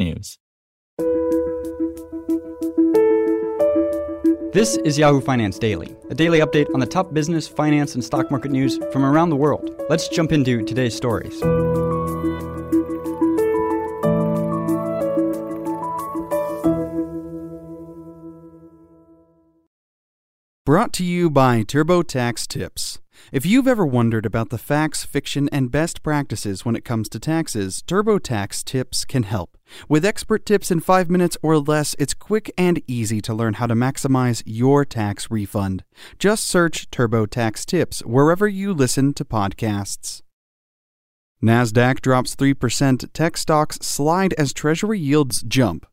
technews. This is Yahoo Finance Daily, a daily update on the top business, finance, and stock market news from around the world. Let's jump into today's stories. Brought to you by TurboTax Tips. If you've ever wondered about the facts, fiction, and best practices when it comes to taxes, TurboTax Tips can help. With expert tips in five minutes or less, it's quick and easy to learn how to maximize your tax refund. Just search TurboTax Tips wherever you listen to podcasts. NASDAQ drops 3%, tech stocks slide as Treasury yields jump.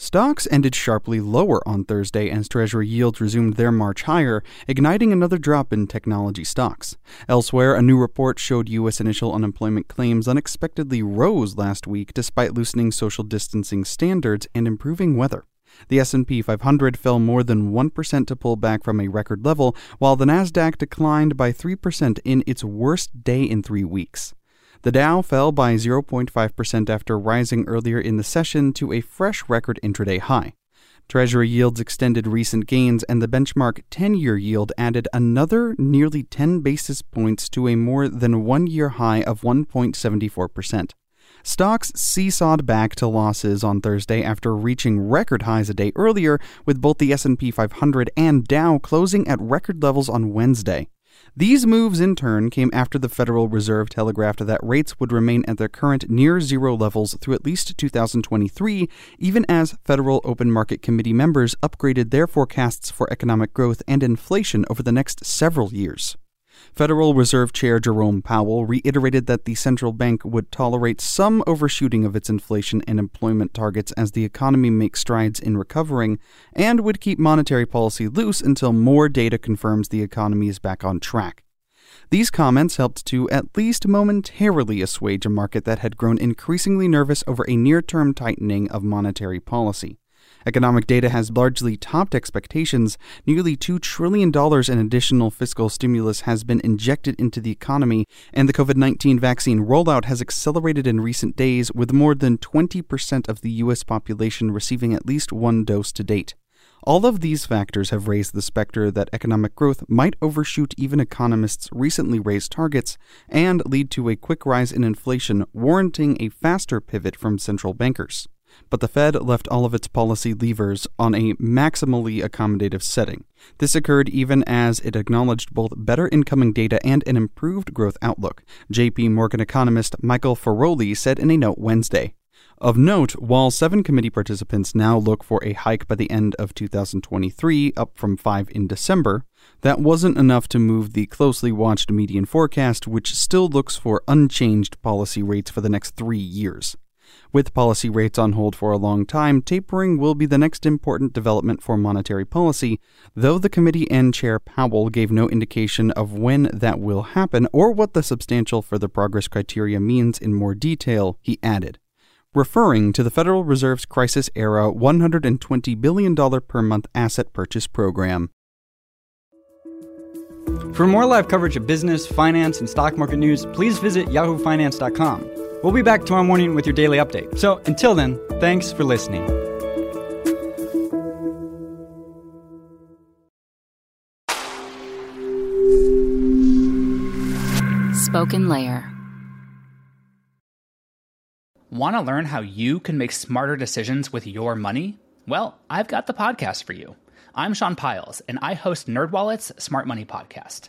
Stocks ended sharply lower on Thursday as Treasury yields resumed their march higher, igniting another drop in technology stocks. Elsewhere, a new report showed U.S. initial unemployment claims unexpectedly rose last week despite loosening social distancing standards and improving weather. The S&P 500 fell more than 1% to pull back from a record level, while the Nasdaq declined by 3% in its worst day in 3 weeks. The Dow fell by 0.5% after rising earlier in the session to a fresh record intraday high. Treasury yields extended recent gains, and the benchmark 10 year yield added another nearly 10 basis points to a more than one year high of 1.74%. Stocks seesawed back to losses on Thursday after reaching record highs a day earlier, with both the S&P 500 and Dow closing at record levels on Wednesday. These moves, in turn, came after the Federal Reserve telegraphed that rates would remain at their current near zero levels through at least 2023, even as Federal Open Market Committee members upgraded their forecasts for economic growth and inflation over the next several years. Federal Reserve Chair Jerome Powell reiterated that the central bank would tolerate some overshooting of its inflation and employment targets as the economy makes strides in recovering, and would keep monetary policy loose until more data confirms the economy is back on track. These comments helped to at least momentarily assuage a market that had grown increasingly nervous over a near term tightening of monetary policy. Economic data has largely topped expectations. Nearly $2 trillion in additional fiscal stimulus has been injected into the economy, and the COVID 19 vaccine rollout has accelerated in recent days, with more than 20% of the U.S. population receiving at least one dose to date. All of these factors have raised the specter that economic growth might overshoot even economists' recently raised targets and lead to a quick rise in inflation, warranting a faster pivot from central bankers but the Fed left all of its policy levers on a maximally accommodative setting. This occurred even as it acknowledged both better incoming data and an improved growth outlook, JP Morgan economist Michael Feroli said in a note Wednesday. Of note, while seven committee participants now look for a hike by the end of 2023, up from five in December, that wasn't enough to move the closely watched median forecast, which still looks for unchanged policy rates for the next three years. With policy rates on hold for a long time, tapering will be the next important development for monetary policy, though the committee and Chair Powell gave no indication of when that will happen or what the substantial further progress criteria means in more detail, he added. Referring to the Federal Reserve's crisis era $120 billion per month asset purchase program. For more live coverage of business, finance, and stock market news, please visit yahoofinance.com. We'll be back tomorrow morning with your daily update. So until then, thanks for listening. Spoken Layer. Want to learn how you can make smarter decisions with your money? Well, I've got the podcast for you. I'm Sean Pyles, and I host NerdWallet's Smart Money Podcast